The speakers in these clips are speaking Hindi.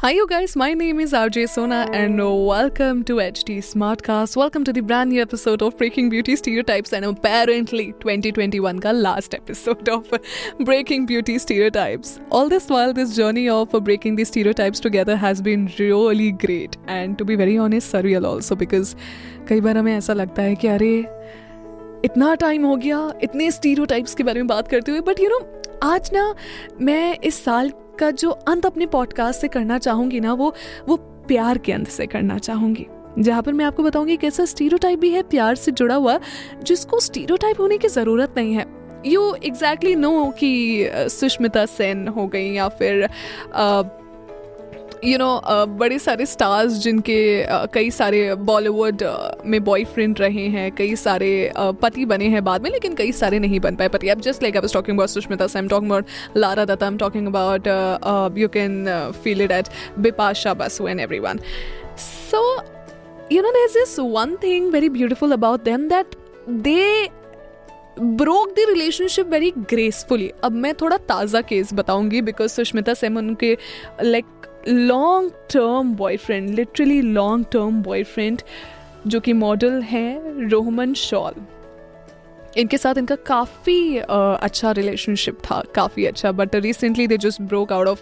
Hi, you guys. My name is RJ Sona, and welcome to HT Smartcast. Welcome to the brand new episode of Breaking Beauty Stereotypes, and apparently 2021 का last episode of Breaking Beauty Stereotypes. All this while, this journey of breaking these stereotypes together has been really great, and to be very honest, surreal also because कई बार हमें ऐसा लगता है कि अरे इतना टाइम हो गया इतने स्टीरियोटाइप्स के बारे में बात करते हुए बट यू नो आज ना मैं इस साल का जो अंत अपने पॉडकास्ट से करना चाहूँगी ना वो वो प्यार के अंत से करना चाहूँगी। जहाँ पर मैं आपको बताऊँगी एक ऐसा स्टीरियोटाइप भी है प्यार से जुड़ा हुआ जिसको स्टीरोटाइप होने की ज़रूरत नहीं है। यू एग्जैक्टली नो कि सुष्मिता सेन हो गई या फिर अ, यू नो बड़े सारे स्टार्स जिनके uh, कई सारे बॉलीवुड में बॉयफ्रेंड रहे हैं कई सारे uh, पति बने हैं बाद में लेकिन कई सारे नहीं बन पाए पति। अब just like I talking about Sushmita I am talking about Lara Dutta I am talking about you can feel it at Bipasha Basu and everyone so you know there's this one thing very beautiful about them that they broke the relationship very gracefully अब मैं थोड़ा ताज़ा केस बताऊँगी बिकॉज़ सुष्मिता सेन उनके like long term boyfriend literally long term boyfriend जो कि मॉडल हैं रोहमन शॉल इनके साथ इनका काफ़ी अच्छा रिलेशनशिप था, काफ़ी अच्छा but recently they just broke out of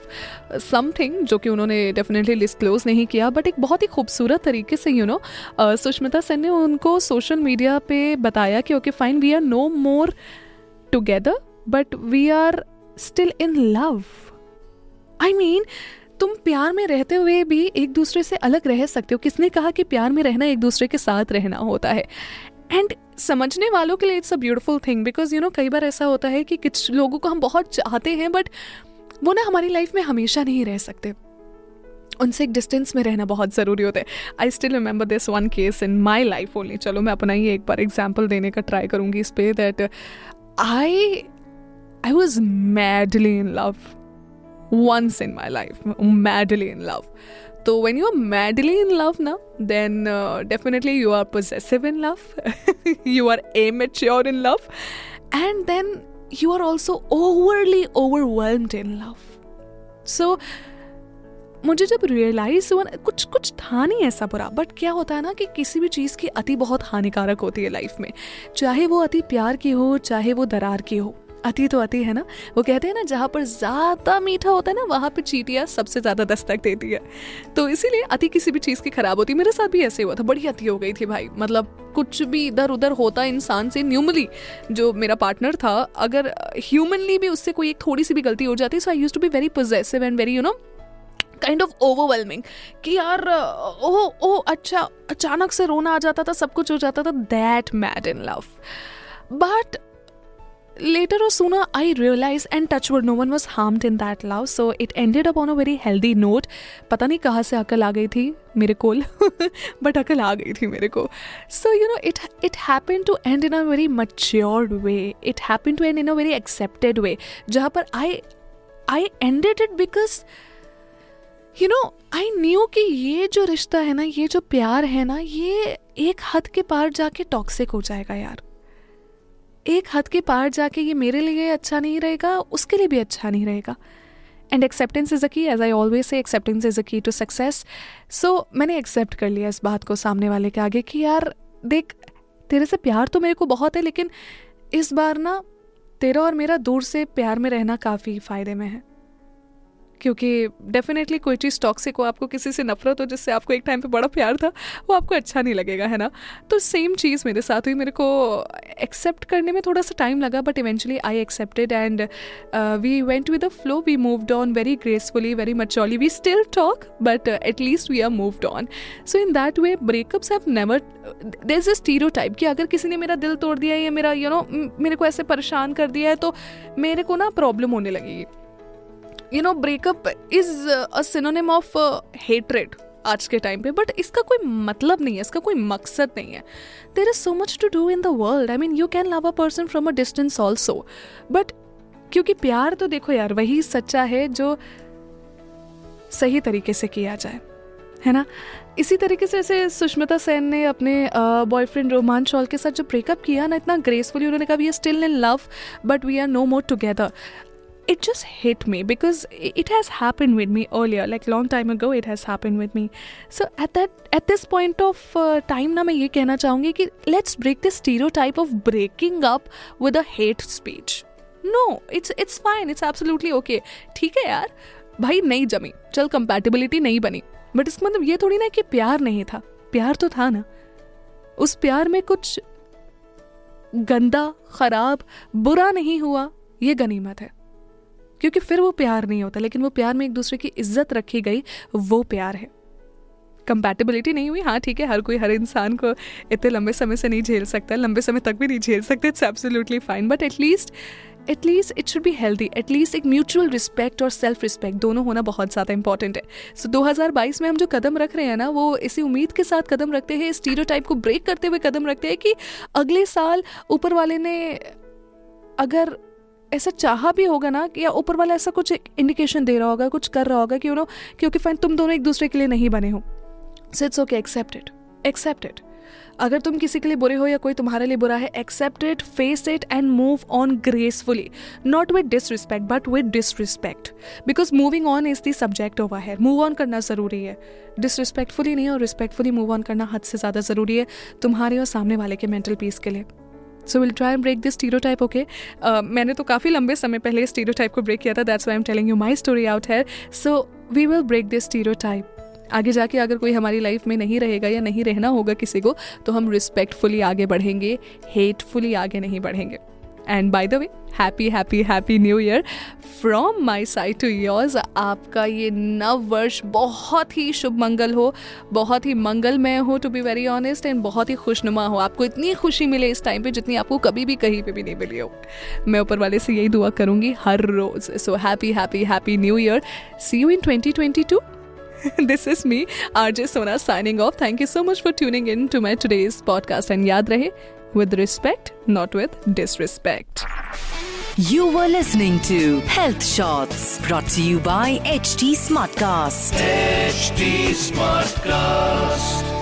something जो कि उन्होंने डेफिनेटली डिस्क्लोज नहीं किया बट एक बहुत ही खूबसूरत तरीके से यू नो सुष्मिता सेन ने उनको सोशल मीडिया पे बताया कि okay fine we are no more together but we are still in love I mean तुम प्यार में रहते हुए भी एक दूसरे से अलग रह सकते हो। किसने कहा कि प्यार में रहना एक दूसरे के साथ रहना होता है? एंड समझने वालों के लिए it's a beautiful thing because you know कई बार ऐसा होता है कि कुछ लोगों को हम बहुत चाहते हैं बट वो ना हमारी लाइफ में हमेशा नहीं रह सकते। उनसे एक डिस्टेंस में रहना बहुत ज़रूरी होता है। I still remember this one case in my life only चलो, मैं अपना ही एक बार एग्ज़ाम्पल देने का ट्राई करूँगी इस पे that I I was madly in love once in my life madly in love so when you're madly in love now then uh, definitely you are possessive in love you are immature in love and then you are also overly overwhelmed in love so मुझे जब रियलाइज़ हुआ कुछ कुछ था नहीं ऐसा बुरा बट क्या होता है ना कि किसी भी चीज़ की अति बहुत हानिकारक होती है लाइफ में चाहे वो अति प्यार की हो चाहे वो दरार की हो अति तो अति है ना। वो कहते हैं ना, जहाँ पर ज़्यादा मीठा होता है ना, वहाँ पर चीटियाँ सबसे ज़्यादा दस्तक देती है। तो इसीलिए अति किसी भी चीज़ की खराब होती। मेरे साथ भी ऐसे हुआ था, बड़ी अति हो गई थी भाई। मतलब कुछ भी इधर उधर होता इंसान से न्यूमली, जो मेरा पार्टनर था, अगर ह्यूमनली भी उससे कोई एक थोड़ी सी भी गलती हो जाती so I used to be very possessive and very you know kind of overwhelming कि यार, ओह ओह अच्छा अचानक से रोना आ जाता था, सब कुछ हो जाता था that mad in love but later or sooner, i realized and touchwood no one was harmed in that love. So, it ended up on a very healthy note. पता नहीं कहाँ से अकल आ गई थी मेरे कोल बट अकल आ गई थी मेरे को। So you know it it happen to end in a very matured way it happen to end in a very accepted way जहाँ पर I I ended it because you know I knew कि ये जो रिश्ता है ना, ये जो प्यार है ना, ये एक हद के पार जाके टॉक्सिक हो जाएगा यार। एक हद के पार जाके ये मेरे लिए अच्छा नहीं रहेगा, उसके लिए भी अच्छा नहीं रहेगा। And acceptance is a key as I always say acceptance is a key to success सो मैंने एक्सेप्ट कर लिया इस बात को सामने वाले के आगे कि यार, देख, तेरे से प्यार तो मेरे को बहुत है, लेकिन इस बार ना, तेरा और मेरा दूर से प्यार में रहना काफ़ी फ़ायदे में है। क्योंकि डेफिनेटली कोई चीज़ टॉक्सिक हो आपको किसी से नफरत हो जिससे आपको एक टाइम पे बड़ा प्यार था वो आपको अच्छा नहीं लगेगा है ना? तो सेम चीज़ मेरे साथ हुई। मेरे को एक्सेप्ट करने में थोड़ा सा टाइम लगा but eventually I accepted and we went with the flow we moved on very gracefully very maturely we still talk but at least we are moved on so in that way breakups have never there is a stereotype कि अगर किसी ने मेरा दिल तोड़ दिया या मेरा यू you नो know, मेरे को ऐसे परेशान कर दिया है तो मेरे को ना प्रॉब्लम होने लगेगी। You know breakup is a synonym of hatred आज के टाइम पे बट इसका कोई मतलब नहीं है, इसका कोई मकसद नहीं है। There is so much to do in the world I mean you can love a person from a distance also but क्योंकि प्यार तो देखो यार, वही सच्चा है जो सही तरीके से किया जाए। है ना? इसी तरीके से जैसे सुष्मिता सेन ने अपने बॉयफ्रेंड रोमान चौल के साथ जो ब्रेकअप किया ना, इतना ग्रेसफुली उन्होंने कहा we are still in love but we are no more together it just hit me because it has happened with me earlier like long time ago it has happened with me so at that at this point of uh, time ना मैं ये कहना चाहूँगी कि let's break the stereotype of breaking up with a hate speech no it's it's fine it's absolutely okay ठीक है यार भाई नहीं जमी चल कंपैटिबिलिटी नहीं बनी बट इसका मतलब ये थोड़ी ना कि प्यार नहीं था प्यार तो था ना उस प्यार में कुछ गंदा खराब बुरा नहीं हुआ ये गनीमत है क्योंकि फिर वो प्यार नहीं होता लेकिन वो प्यार में एक दूसरे की इज़्ज़त रखी गई वो प्यार है। कंपैटिबिलिटी नहीं हुई हाँ ठीक है हर कोई हर इंसान को इतने लंबे समय से नहीं झेल सकता लंबे समय तक भी नहीं झेल सकते it's absolutely fine but at least at least it should be healthy at least एक म्यूचुअल रिस्पेक्ट और सेल्फ रिस्पेक्ट दोनों होना बहुत ज़्यादा इंपॉर्टेंट है। सो so, 2022 में हम जो कदम रख रहे हैं ना वो इसी उम्मीद के साथ कदम रखते हैं स्टीरियो टाइप को ब्रेक करते हुए कदम रखते हैं कि अगले साल ऊपर वाले ने अगर ऐसा चाहा भी होगा ना या ऊपर वाला ऐसा कुछ इंडिकेशन दे रहा होगा, कुछ कर रहा होगा कि यू नो क्योंकि फाइन तुम दोनों एक दूसरे के लिए नहीं बने हो। So it's okay accepted accepted अगर तुम किसी के लिए बुरे हो या कोई तुम्हारे लिए बुरा है accept it face it and move on gracefully not with disrespect but with disrespect because moving on is the subject over है मूव ऑन करना ज़रूरी है। डिसरिस्पेक्टफुली नहीं और रिस्पेक्टफुली मूव ऑन करना हद से ज़्यादा ज़रूरी है तुम्हारे और सामने वाले के मेंटल पीस के लिए। So will try break this stereotype okay मैंने तो काफ़ी लंबे समय पहले स्टीरो टाइप को ब्रेक किया था that's why I'm telling you my story out है so we will break this stereotype आगे जाके अगर कोई हमारी लाइफ में नहीं रहेगा या नहीं रहना होगा किसी को तो हम रिस्पेक्टफुली आगे बढ़ेंगे हेटफुली आगे नहीं बढ़ेंगे। And by the way happy happy happy new year from my side to yours आपका ये नव वर्ष बहुत ही शुभ मंगल हो बहुत ही मंगलमय हो to be very honest and बहुत ही खुशनुमा हो। आपको इतनी खुशी मिले इस टाइम पे जितनी आपको कभी भी कहीं पे भी नहीं मिली हो। मैं ऊपर वाले से यही दुआ करूँगी हर रोज। So happy happy happy new year see you in twenty twenty two this is me, RJ Sona, signing off. Thank you so much for tuning in to my today's podcast. And yaad rahe, with respect, not with disrespect. You were listening to Health Shots brought to you by HT Smartcast. HT Smartcast.